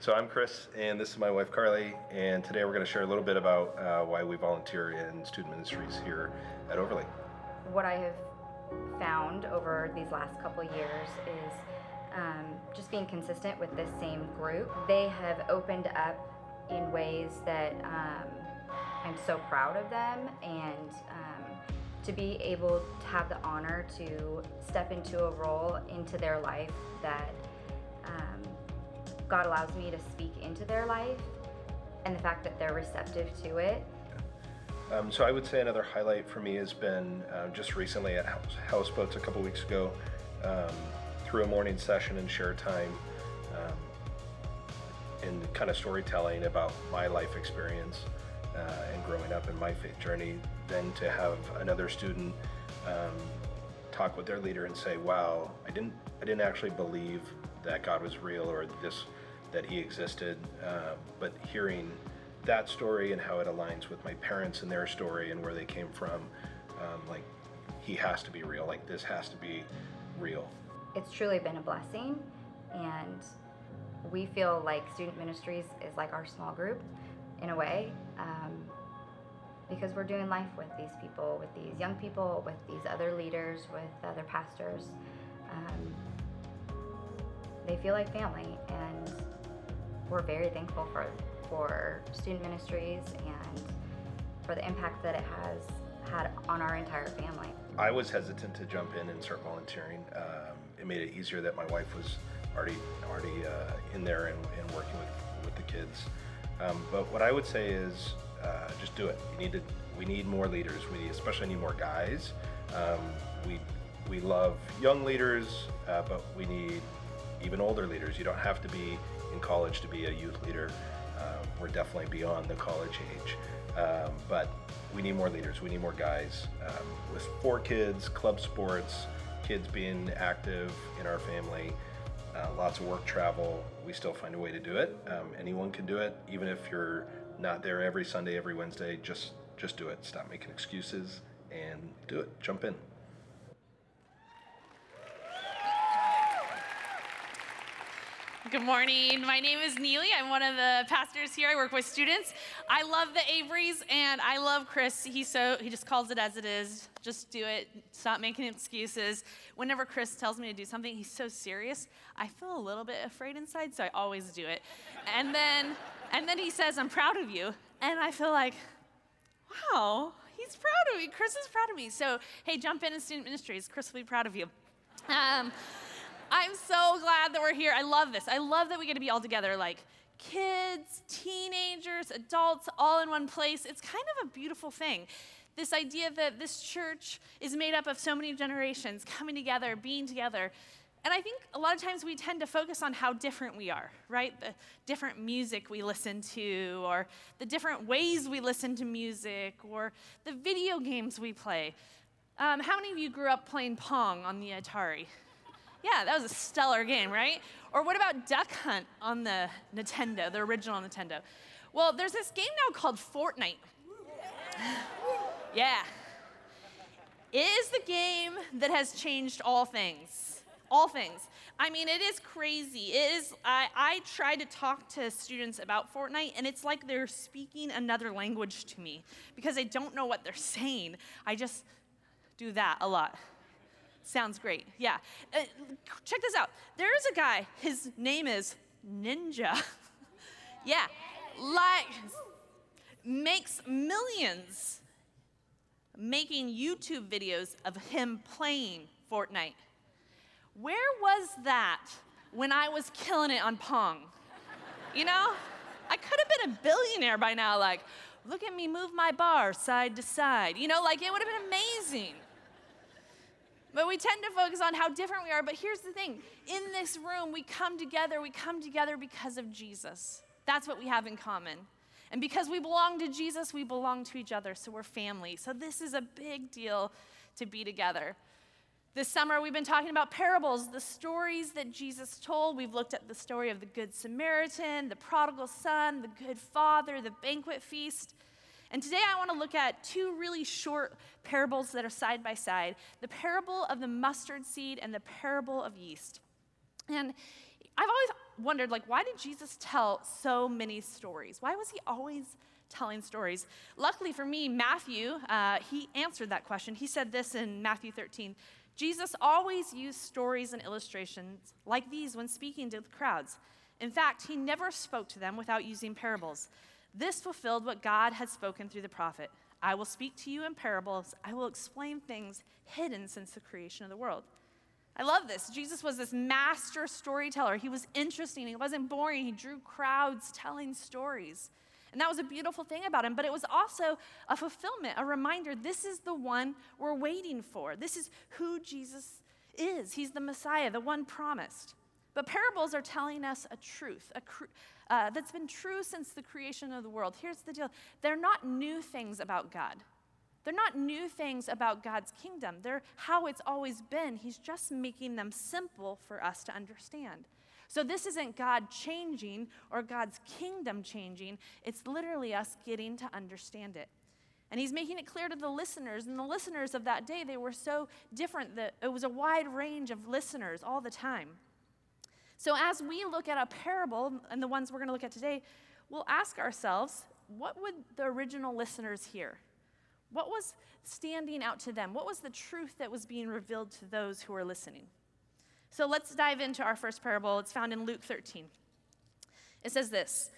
So I'm Chris, and this is my wife Carly, and today we're going to share a little bit about uh, why we volunteer in student ministries here at Overlake. What I have found over these last couple years is um, just being consistent with this same group. They have opened up in ways that um, I'm so proud of them, and um, to be able to have the honor to step into a role into their life that um, God allows me to speak into their life, and the fact that they're receptive to it. Um, so I would say another highlight for me has been uh, just recently at House, Houseboats a couple weeks ago, um, through a morning session and share time, um, and kind of storytelling about my life experience uh, and growing up in my faith journey. Then to have another student um, talk with their leader and say, "Wow, I didn't, I didn't actually believe that God was real or this, that He existed," uh, but hearing that story and how it aligns with my parents and their story and where they came from, um, like He has to be real. Like this has to be real. It's truly been a blessing, and we feel like student ministries is like our small group in a way um, because we're doing life with these people, with these young people, with these other leaders, with other pastors. Um, they feel like family, and we're very thankful for for student ministries and for the impact that it has had on our entire family. I was hesitant to jump in and start volunteering. Um, it made it easier that my wife was already already uh, in there and, and, working with, with the kids. Um, but what I would say is uh, just do it. You need to. We need more leaders. We especially need more guys. Um, we we love young leaders, uh, but we need even older leaders. You don't have to be in college to be a youth leader. Uh, we're definitely beyond the college age, um, but we need more leaders. We need more guys um, with four kids, club sports, kids being active in our family. Uh, lots of work travel. We still find a way to do it. Um, anyone can do it, even if you're not there every Sunday, every Wednesday. Just just do it. Stop making excuses and do it. Jump in. Good morning. My name is Neely. I'm one of the pastors here. I work with students. I love the Averys and I love Chris. He's so he just calls it as it is. Just do it. Stop making excuses. Whenever Chris tells me to do something, he's so serious. I feel a little bit afraid inside, so I always do it. And then and then he says, "I'm proud of you." And I feel like, "Wow, he's proud of me. Chris is proud of me." So, hey, jump in in student ministries. Chris will be proud of you. Um, I'm so glad that we're here. I love this. I love that we get to be all together, like kids, teenagers, adults, all in one place. It's kind of a beautiful thing. This idea that this church is made up of so many generations coming together, being together. And I think a lot of times we tend to focus on how different we are, right? The different music we listen to, or the different ways we listen to music, or the video games we play. Um, how many of you grew up playing Pong on the Atari? Yeah, that was a stellar game, right? Or what about Duck Hunt on the Nintendo, the original Nintendo? Well, there's this game now called Fortnite. yeah. It is the game that has changed all things. All things. I mean, it is crazy. It is. I, I try to talk to students about Fortnite, and it's like they're speaking another language to me because I don't know what they're saying. I just do that a lot. Sounds great. Yeah. Uh, check this out. There is a guy, his name is Ninja. yeah. Like, makes millions making YouTube videos of him playing Fortnite. Where was that when I was killing it on Pong? You know? I could have been a billionaire by now, like, look at me move my bar side to side. You know, like, it would have been amazing. But we tend to focus on how different we are. But here's the thing in this room, we come together. We come together because of Jesus. That's what we have in common. And because we belong to Jesus, we belong to each other. So we're family. So this is a big deal to be together. This summer, we've been talking about parables, the stories that Jesus told. We've looked at the story of the Good Samaritan, the prodigal son, the good father, the banquet feast. And today I want to look at two really short parables that are side by side the parable of the mustard seed and the parable of yeast. And I've always wondered, like, why did Jesus tell so many stories? Why was he always telling stories? Luckily for me, Matthew, uh, he answered that question. He said this in Matthew 13 Jesus always used stories and illustrations like these when speaking to the crowds. In fact, he never spoke to them without using parables. This fulfilled what God had spoken through the prophet I will speak to you in parables, I will explain things hidden since the creation of the world. I love this. Jesus was this master storyteller. He was interesting, he wasn't boring, he drew crowds telling stories. And that was a beautiful thing about him, but it was also a fulfillment, a reminder this is the one we're waiting for. This is who Jesus is. He's the Messiah, the one promised. But parables are telling us a truth a cr- uh, that's been true since the creation of the world. Here's the deal they're not new things about God. They're not new things about God's kingdom. They're how it's always been. He's just making them simple for us to understand. So, this isn't God changing or God's kingdom changing, it's literally us getting to understand it. And he's making it clear to the listeners, and the listeners of that day, they were so different that it was a wide range of listeners all the time. So, as we look at a parable, and the ones we're going to look at today, we'll ask ourselves what would the original listeners hear? What was standing out to them? What was the truth that was being revealed to those who were listening? So, let's dive into our first parable. It's found in Luke 13. It says this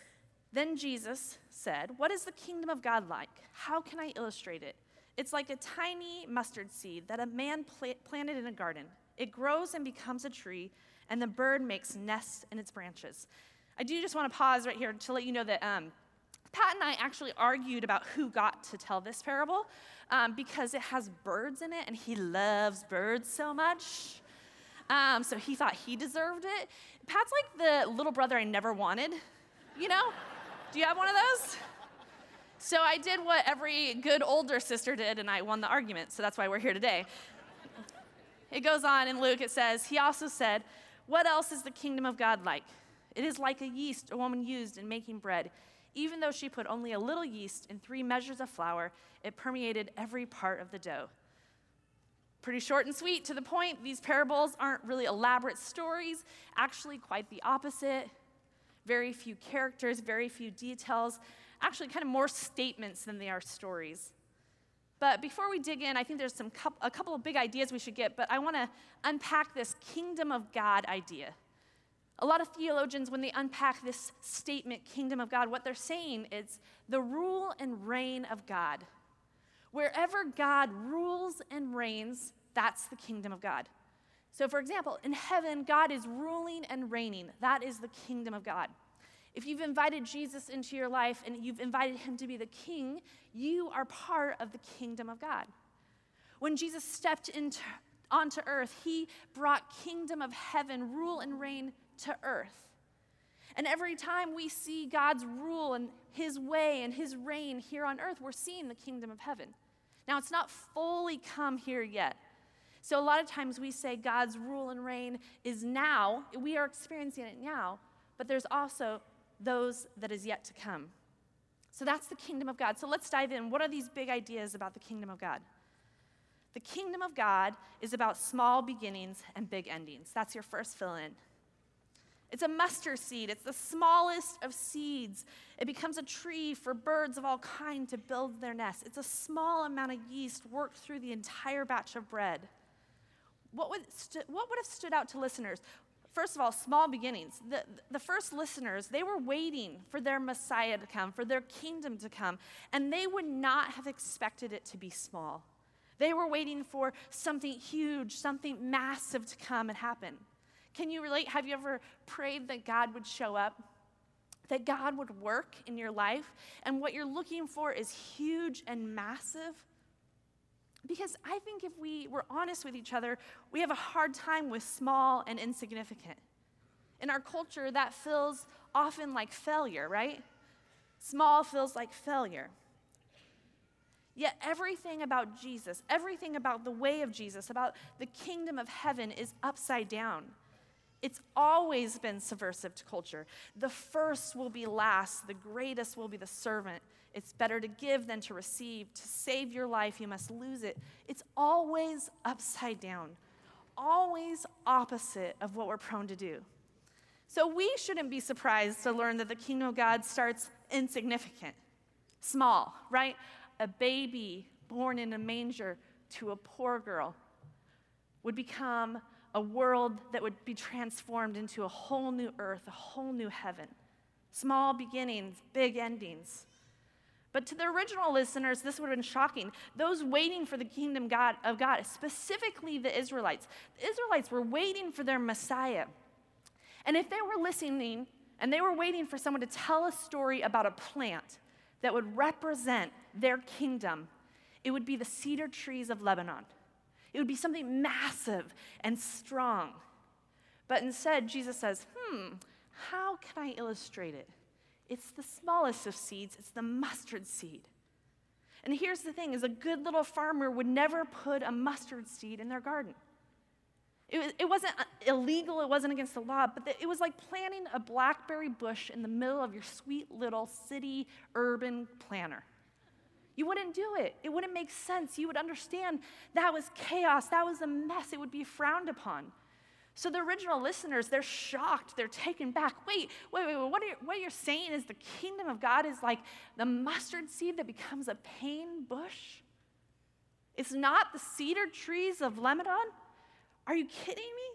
Then Jesus said, What is the kingdom of God like? How can I illustrate it? It's like a tiny mustard seed that a man pla- planted in a garden. It grows and becomes a tree and the bird makes nests in its branches. I do just want to pause right here to let you know that um, Pat and I actually argued about who got to tell this parable um, because it has birds in it, and he loves birds so much. Um, so he thought he deserved it. Pat's like the little brother I never wanted, you know? Do you have one of those? So I did what every good older sister did, and I won the argument, so that's why we're here today. It goes on in Luke, it says, He also said, what else is the kingdom of God like? It is like a yeast a woman used in making bread. Even though she put only a little yeast in three measures of flour, it permeated every part of the dough. Pretty short and sweet, to the point. These parables aren't really elaborate stories, actually, quite the opposite. Very few characters, very few details, actually, kind of more statements than they are stories. But before we dig in, I think there's some a couple of big ideas we should get, but I want to unpack this kingdom of God idea. A lot of theologians, when they unpack this statement, kingdom of God, what they're saying is the rule and reign of God. Wherever God rules and reigns, that's the kingdom of God. So, for example, in heaven, God is ruling and reigning. That is the kingdom of God. If you've invited Jesus into your life and you've invited him to be the king, you are part of the kingdom of God. When Jesus stepped into, onto earth, he brought kingdom of heaven, rule and reign to earth. And every time we see God's rule and his way and his reign here on earth, we're seeing the kingdom of heaven. Now, it's not fully come here yet. So, a lot of times we say God's rule and reign is now. We are experiencing it now, but there's also those that is yet to come. So that's the kingdom of God. So let's dive in. What are these big ideas about the kingdom of God? The kingdom of God is about small beginnings and big endings. That's your first fill in. It's a mustard seed. It's the smallest of seeds. It becomes a tree for birds of all kind to build their nests. It's a small amount of yeast worked through the entire batch of bread. What would, st- what would have stood out to listeners? First of all, small beginnings. The, the first listeners, they were waiting for their Messiah to come, for their kingdom to come, and they would not have expected it to be small. They were waiting for something huge, something massive to come and happen. Can you relate? Have you ever prayed that God would show up? That God would work in your life, and what you're looking for is huge and massive? Because I think if we were honest with each other, we have a hard time with small and insignificant. In our culture, that feels often like failure, right? Small feels like failure. Yet everything about Jesus, everything about the way of Jesus, about the kingdom of heaven is upside down. It's always been subversive to culture. The first will be last, the greatest will be the servant. It's better to give than to receive. To save your life, you must lose it. It's always upside down, always opposite of what we're prone to do. So we shouldn't be surprised to learn that the kingdom of God starts insignificant, small, right? A baby born in a manger to a poor girl would become a world that would be transformed into a whole new earth, a whole new heaven. Small beginnings, big endings. But to the original listeners, this would have been shocking. Those waiting for the kingdom God, of God, specifically the Israelites, the Israelites were waiting for their Messiah. And if they were listening and they were waiting for someone to tell a story about a plant that would represent their kingdom, it would be the cedar trees of Lebanon. It would be something massive and strong. But instead, Jesus says, hmm, how can I illustrate it? It's the smallest of seeds, it's the mustard seed. And here's the thing is a good little farmer would never put a mustard seed in their garden. It, it wasn't uh, illegal, it wasn't against the law, but it was like planting a blackberry bush in the middle of your sweet little city urban planter. You wouldn't do it. It wouldn't make sense. You would understand that was chaos, that was a mess, it would be frowned upon. So the original listeners, they're shocked, they're taken back. Wait, wait, wait, wait. What, you, what you're saying is the kingdom of God is like the mustard seed that becomes a pain bush? It's not the cedar trees of Lebanon? Are you kidding me?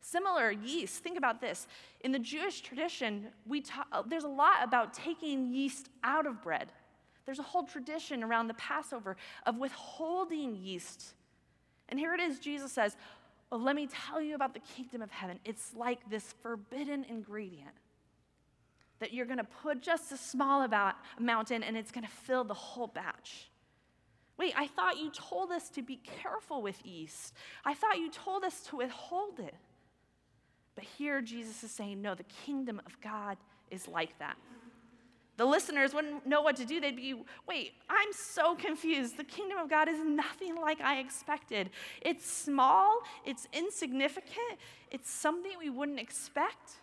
Similar yeast, think about this. In the Jewish tradition, we ta- uh, there's a lot about taking yeast out of bread. There's a whole tradition around the Passover of withholding yeast. And here it is Jesus says, well, Let me tell you about the kingdom of heaven. It's like this forbidden ingredient that you're going to put just a small about, amount in and it's going to fill the whole batch. Wait, I thought you told us to be careful with yeast. I thought you told us to withhold it. But here Jesus is saying, no, the kingdom of God is like that. The listeners wouldn't know what to do. They'd be, wait, I'm so confused. The kingdom of God is nothing like I expected. It's small, it's insignificant, it's something we wouldn't expect,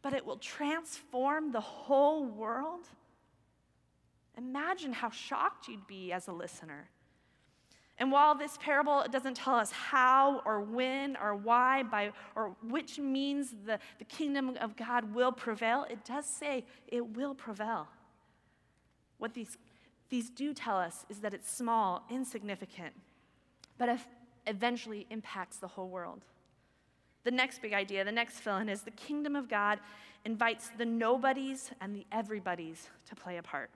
but it will transform the whole world. Imagine how shocked you'd be as a listener. And while this parable doesn't tell us how or when or why by, or which means the, the kingdom of God will prevail, it does say it will prevail. What these, these do tell us is that it's small, insignificant, but eventually impacts the whole world. The next big idea, the next fill in is the kingdom of God invites the nobodies and the everybody's to play a part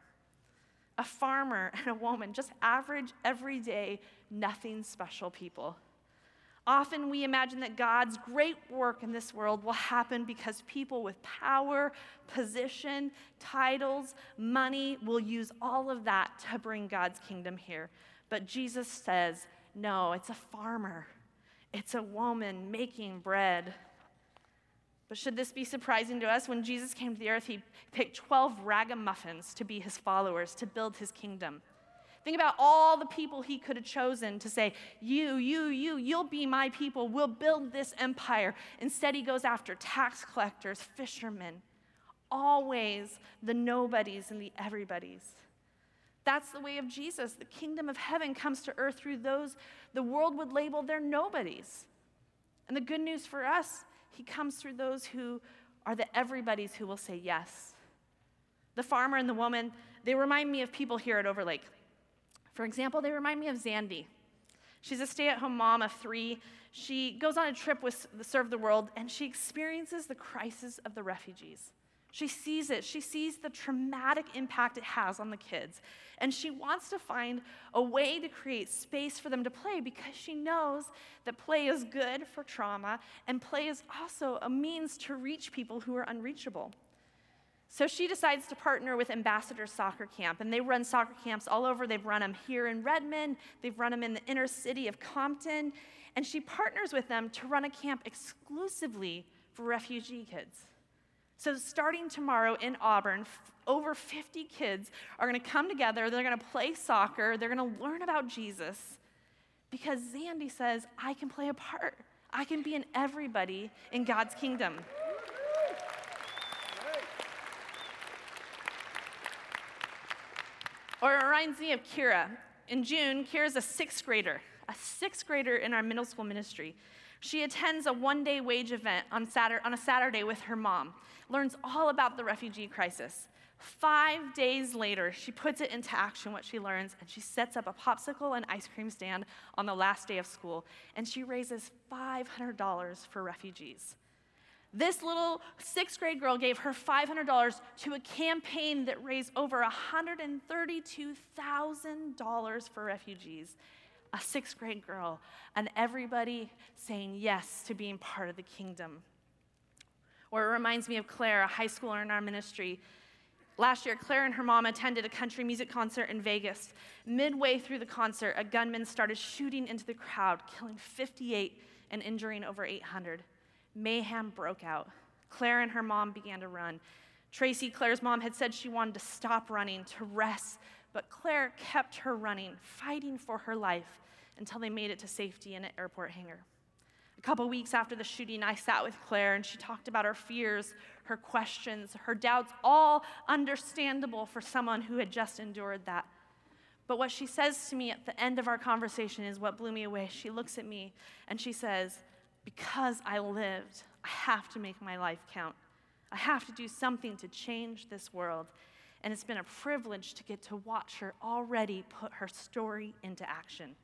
a farmer and a woman, just average, everyday, nothing special people. Often we imagine that God's great work in this world will happen because people with power, position, titles, money will use all of that to bring God's kingdom here. But Jesus says, no, it's a farmer, it's a woman making bread. But should this be surprising to us? When Jesus came to the earth, he picked 12 ragamuffins to be his followers, to build his kingdom. Think about all the people he could have chosen to say, You, you, you, you'll be my people. We'll build this empire. Instead, he goes after tax collectors, fishermen, always the nobodies and the everybody's. That's the way of Jesus. The kingdom of heaven comes to earth through those the world would label their nobodies. And the good news for us he comes through those who are the everybody's who will say yes. The farmer and the woman, they remind me of people here at Overlake. For example, they remind me of Zandy. She's a stay at home mom of three. She goes on a trip with Serve the World and she experiences the crisis of the refugees. She sees it. She sees the traumatic impact it has on the kids. And she wants to find a way to create space for them to play because she knows that play is good for trauma and play is also a means to reach people who are unreachable. So she decides to partner with Ambassador Soccer Camp, and they run soccer camps all over. They've run them here in Redmond, they've run them in the inner city of Compton, and she partners with them to run a camp exclusively for refugee kids. So, starting tomorrow in Auburn, over 50 kids are going to come together. They're going to play soccer. They're going to learn about Jesus because Zandy says, I can play a part. I can be an everybody in God's kingdom. Or it reminds me of Kira. In June, Kira's a sixth grader, a sixth grader in our middle school ministry. She attends a one day wage event on, Saturday, on a Saturday with her mom, learns all about the refugee crisis. Five days later, she puts it into action what she learns, and she sets up a popsicle and ice cream stand on the last day of school, and she raises $500 for refugees. This little sixth grade girl gave her $500 to a campaign that raised over $132,000 for refugees. A sixth grade girl, and everybody saying yes to being part of the kingdom. Or it reminds me of Claire, a high schooler in our ministry Last year, Claire and her mom attended a country music concert in Vegas. Midway through the concert, a gunman started shooting into the crowd, killing 58 and injuring over 800. Mayhem broke out. Claire and her mom began to run. Tracy, Claire's mom, had said she wanted to stop running, to rest, but Claire kept her running, fighting for her life until they made it to safety in an airport hangar. A couple weeks after the shooting, I sat with Claire and she talked about her fears, her questions, her doubts, all understandable for someone who had just endured that. But what she says to me at the end of our conversation is what blew me away. She looks at me and she says, Because I lived, I have to make my life count. I have to do something to change this world. And it's been a privilege to get to watch her already put her story into action.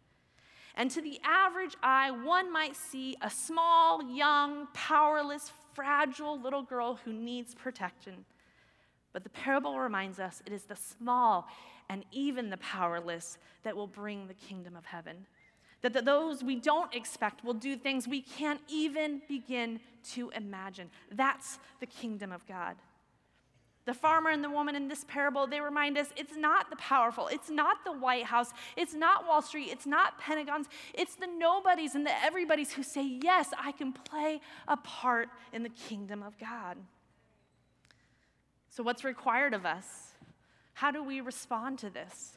And to the average eye, one might see a small, young, powerless, fragile little girl who needs protection. But the parable reminds us it is the small and even the powerless that will bring the kingdom of heaven. That those we don't expect will do things we can't even begin to imagine. That's the kingdom of God. The farmer and the woman in this parable, they remind us it's not the powerful, it's not the White House, it's not Wall Street, it's not Pentagons, it's the nobodies and the everybody's who say, Yes, I can play a part in the kingdom of God. So, what's required of us? How do we respond to this?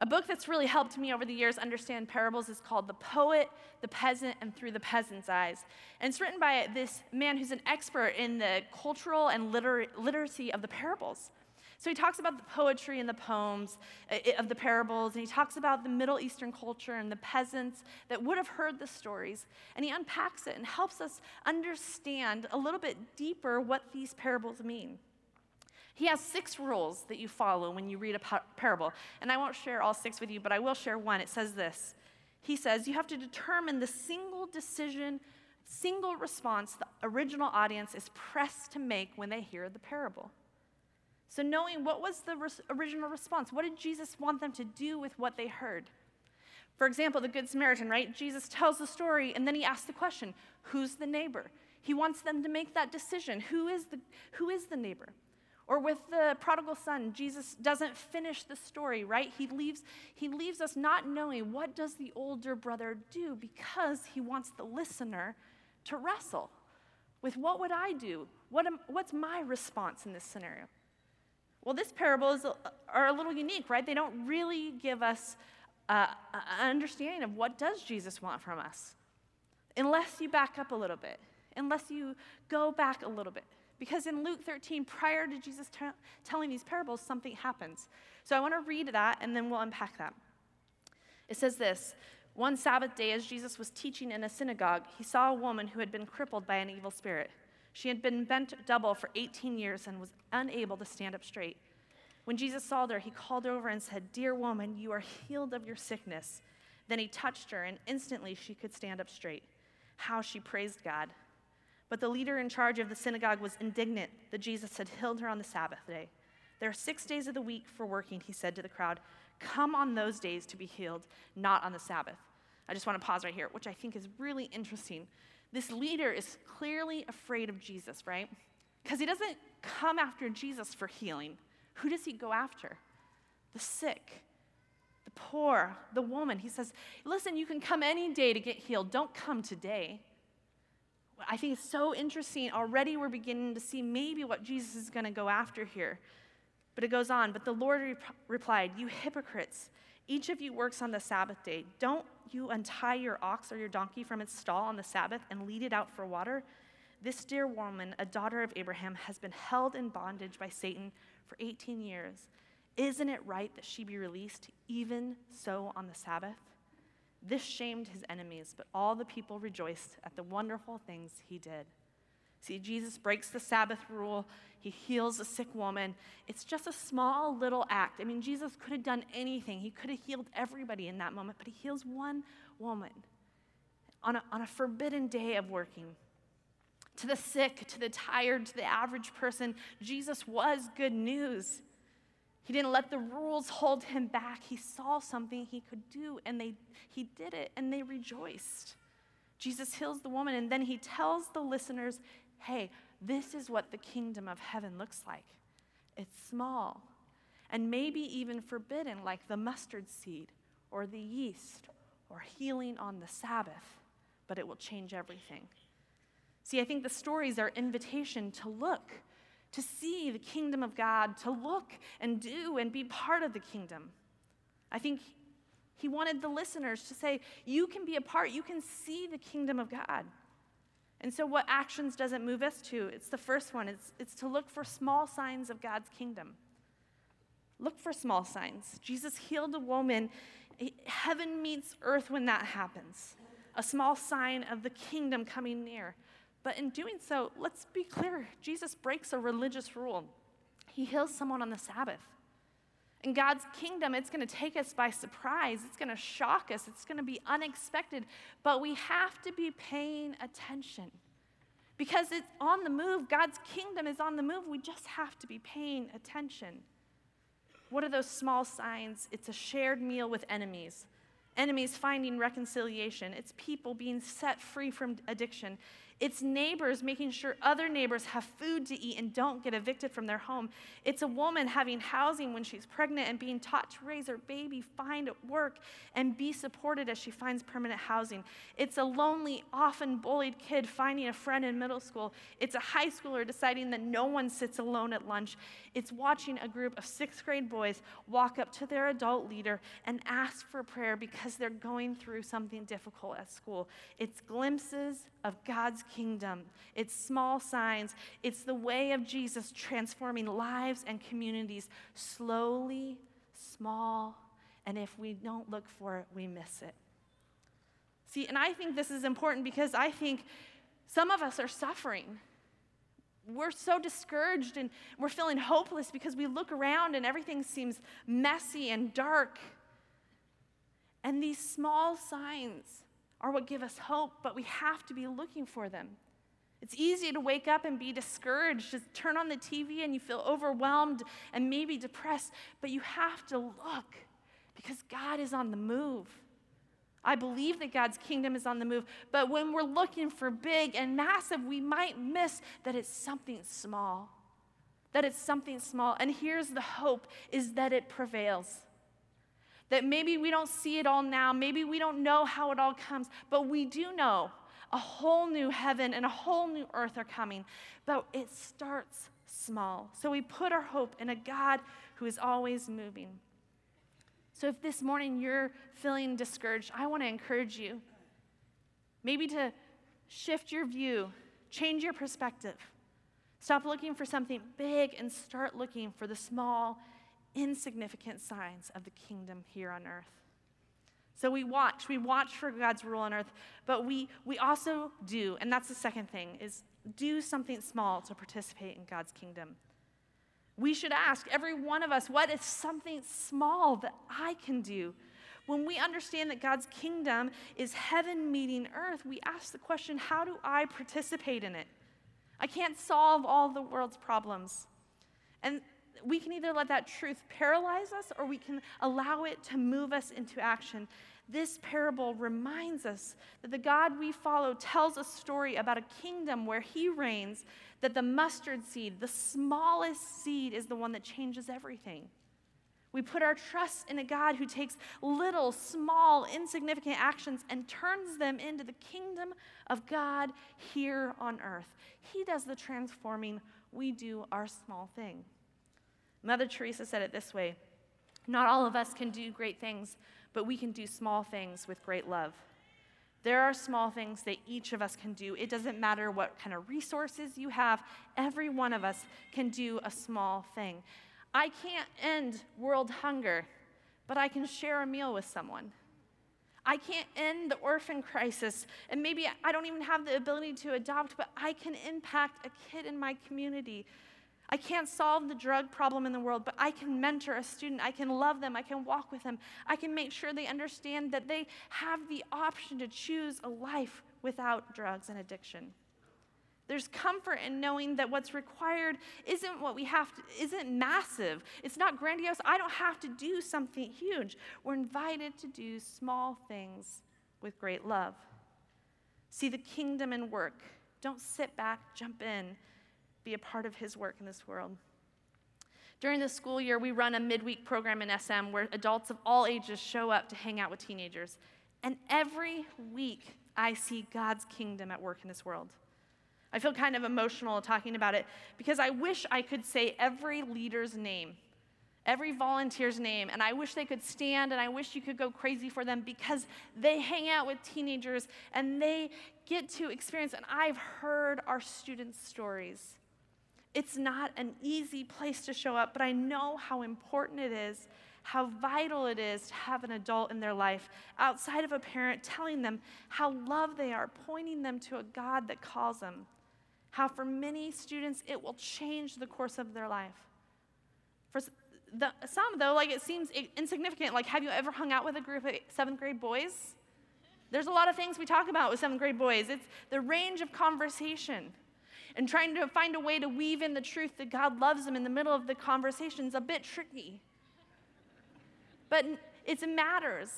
A book that's really helped me over the years understand parables is called The Poet, the Peasant, and Through the Peasant's Eyes. And it's written by this man who's an expert in the cultural and liter- literacy of the parables. So he talks about the poetry and the poems uh, of the parables, and he talks about the Middle Eastern culture and the peasants that would have heard the stories. And he unpacks it and helps us understand a little bit deeper what these parables mean. He has six rules that you follow when you read a par- parable. And I won't share all six with you, but I will share one. It says this He says, You have to determine the single decision, single response the original audience is pressed to make when they hear the parable. So, knowing what was the res- original response, what did Jesus want them to do with what they heard? For example, the Good Samaritan, right? Jesus tells the story and then he asks the question Who's the neighbor? He wants them to make that decision. Who is the, who is the neighbor? Or with the prodigal son, Jesus doesn't finish the story, right? He leaves, he leaves us not knowing what does the older brother do because he wants the listener to wrestle with what would I do? What am, what's my response in this scenario? Well, this parable is are a little unique, right? They don't really give us uh, an understanding of what does Jesus want from us, unless you back up a little bit, unless you go back a little bit. Because in Luke 13, prior to Jesus t- telling these parables, something happens. So I want to read that and then we'll unpack that. It says this One Sabbath day, as Jesus was teaching in a synagogue, he saw a woman who had been crippled by an evil spirit. She had been bent double for 18 years and was unable to stand up straight. When Jesus saw her, he called her over and said, Dear woman, you are healed of your sickness. Then he touched her, and instantly she could stand up straight. How she praised God. But the leader in charge of the synagogue was indignant that Jesus had healed her on the Sabbath day. There are six days of the week for working, he said to the crowd. Come on those days to be healed, not on the Sabbath. I just want to pause right here, which I think is really interesting. This leader is clearly afraid of Jesus, right? Because he doesn't come after Jesus for healing. Who does he go after? The sick, the poor, the woman. He says, Listen, you can come any day to get healed. Don't come today. I think it's so interesting. Already we're beginning to see maybe what Jesus is going to go after here. But it goes on. But the Lord rep- replied, You hypocrites, each of you works on the Sabbath day. Don't you untie your ox or your donkey from its stall on the Sabbath and lead it out for water? This dear woman, a daughter of Abraham, has been held in bondage by Satan for 18 years. Isn't it right that she be released even so on the Sabbath? This shamed his enemies, but all the people rejoiced at the wonderful things he did. See, Jesus breaks the Sabbath rule. He heals a sick woman. It's just a small little act. I mean, Jesus could have done anything. He could have healed everybody in that moment, but he heals one woman on a, on a forbidden day of working. To the sick, to the tired, to the average person, Jesus was good news. He didn't let the rules hold him back. He saw something he could do, and they, he did it, and they rejoiced. Jesus heals the woman, and then he tells the listeners, hey, this is what the kingdom of heaven looks like. It's small, and maybe even forbidden, like the mustard seed or the yeast or healing on the Sabbath, but it will change everything. See, I think the stories are invitation to look, to see the kingdom of God, to look and do and be part of the kingdom. I think he wanted the listeners to say, You can be a part, you can see the kingdom of God. And so, what actions does it move us to? It's the first one it's, it's to look for small signs of God's kingdom. Look for small signs. Jesus healed a woman. Heaven meets earth when that happens, a small sign of the kingdom coming near. But in doing so, let's be clear Jesus breaks a religious rule. He heals someone on the Sabbath. In God's kingdom, it's going to take us by surprise. It's going to shock us. It's going to be unexpected. But we have to be paying attention because it's on the move. God's kingdom is on the move. We just have to be paying attention. What are those small signs? It's a shared meal with enemies enemies finding reconciliation, it's people being set free from addiction, it's neighbors making sure other neighbors have food to eat and don't get evicted from their home. It's a woman having housing when she's pregnant and being taught to raise her baby, find work, and be supported as she finds permanent housing. It's a lonely, often bullied kid finding a friend in middle school. It's a high schooler deciding that no one sits alone at lunch. It's watching a group of sixth grade boys walk up to their adult leader and ask for prayer because they're going through something difficult at school. It's glimpses of God's kingdom. It's small signs. It's the way of Jesus transforming lives and communities slowly, small, and if we don't look for it, we miss it. See, and I think this is important because I think some of us are suffering. We're so discouraged and we're feeling hopeless because we look around and everything seems messy and dark. And these small signs are what give us hope, but we have to be looking for them. It's easy to wake up and be discouraged, just turn on the TV and you feel overwhelmed and maybe depressed, but you have to look because God is on the move. I believe that God's kingdom is on the move, but when we're looking for big and massive, we might miss that it's something small. That it's something small. And here's the hope is that it prevails. That maybe we don't see it all now, maybe we don't know how it all comes, but we do know a whole new heaven and a whole new earth are coming. But it starts small. So we put our hope in a God who is always moving. So if this morning you're feeling discouraged, I want to encourage you maybe to shift your view, change your perspective. Stop looking for something big and start looking for the small insignificant signs of the kingdom here on earth. So we watch, we watch for God's rule on earth, but we, we also do, and that's the second thing, is do something small to participate in God's kingdom. We should ask, every one of us, what is something small that I can do? When we understand that God's kingdom is heaven meeting earth, we ask the question, how do I participate in it? I can't solve all the world's problems. And we can either let that truth paralyze us or we can allow it to move us into action. This parable reminds us that the God we follow tells a story about a kingdom where he reigns, that the mustard seed, the smallest seed, is the one that changes everything. We put our trust in a God who takes little, small, insignificant actions and turns them into the kingdom of God here on earth. He does the transforming, we do our small thing. Mother Teresa said it this way Not all of us can do great things, but we can do small things with great love. There are small things that each of us can do. It doesn't matter what kind of resources you have, every one of us can do a small thing. I can't end world hunger, but I can share a meal with someone. I can't end the orphan crisis, and maybe I don't even have the ability to adopt, but I can impact a kid in my community. I can't solve the drug problem in the world, but I can mentor a student. I can love them. I can walk with them. I can make sure they understand that they have the option to choose a life without drugs and addiction. There's comfort in knowing that what's required isn't what we have to, isn't massive. It's not grandiose. I don't have to do something huge. We're invited to do small things with great love. See the kingdom in work. Don't sit back, jump in, be a part of his work in this world. During the school year, we run a midweek program in SM where adults of all ages show up to hang out with teenagers. And every week, I see God's kingdom at work in this world. I feel kind of emotional talking about it because I wish I could say every leader's name, every volunteer's name, and I wish they could stand and I wish you could go crazy for them because they hang out with teenagers and they get to experience, and I've heard our students' stories. It's not an easy place to show up, but I know how important it is, how vital it is to have an adult in their life outside of a parent telling them how loved they are, pointing them to a God that calls them. How for many students it will change the course of their life. For the, some, though, like it seems insignificant. Like, have you ever hung out with a group of seventh grade boys? There's a lot of things we talk about with seventh grade boys. It's the range of conversation and trying to find a way to weave in the truth that God loves them in the middle of the conversation is a bit tricky. But it matters.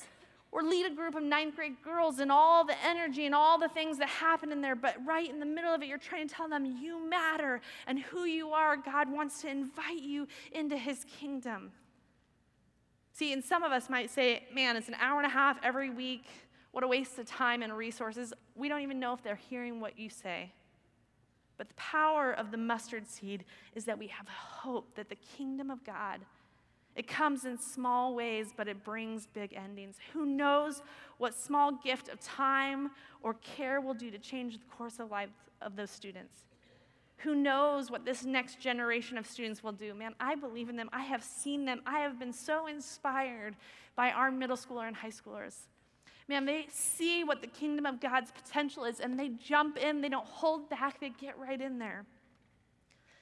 Or lead a group of ninth grade girls and all the energy and all the things that happen in there, but right in the middle of it, you're trying to tell them you matter and who you are. God wants to invite you into his kingdom. See, and some of us might say, man, it's an hour and a half every week. What a waste of time and resources. We don't even know if they're hearing what you say. But the power of the mustard seed is that we have hope that the kingdom of God it comes in small ways, but it brings big endings. Who knows what small gift of time or care will do to change the course of life of those students? Who knows what this next generation of students will do? Man, I believe in them. I have seen them. I have been so inspired by our middle schooler and high schoolers. Man, they see what the kingdom of God's potential is and they jump in. They don't hold back, they get right in there.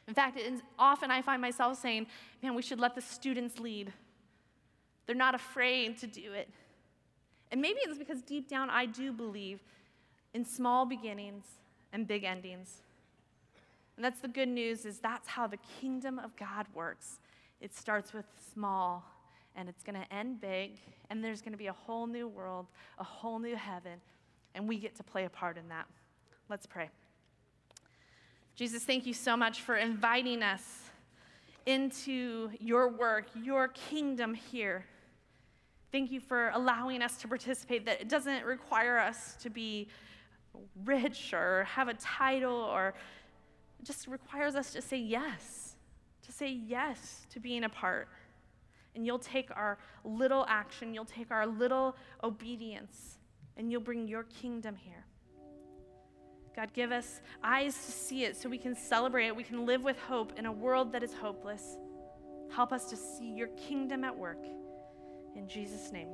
In fact, often I find myself saying, man, we should let the students lead. They're not afraid to do it. And maybe it's because deep down I do believe in small beginnings and big endings. And that's the good news is that's how the kingdom of God works. It starts with small and it's going to end big, and there's going to be a whole new world, a whole new heaven, and we get to play a part in that. Let's pray. Jesus, thank you so much for inviting us into your work, your kingdom here. Thank you for allowing us to participate, that it doesn't require us to be rich or have a title or just requires us to say yes, to say yes to being a part and you'll take our little action, you'll take our little obedience, and you'll bring your kingdom here. God, give us eyes to see it so we can celebrate it. We can live with hope in a world that is hopeless. Help us to see your kingdom at work. In Jesus' name.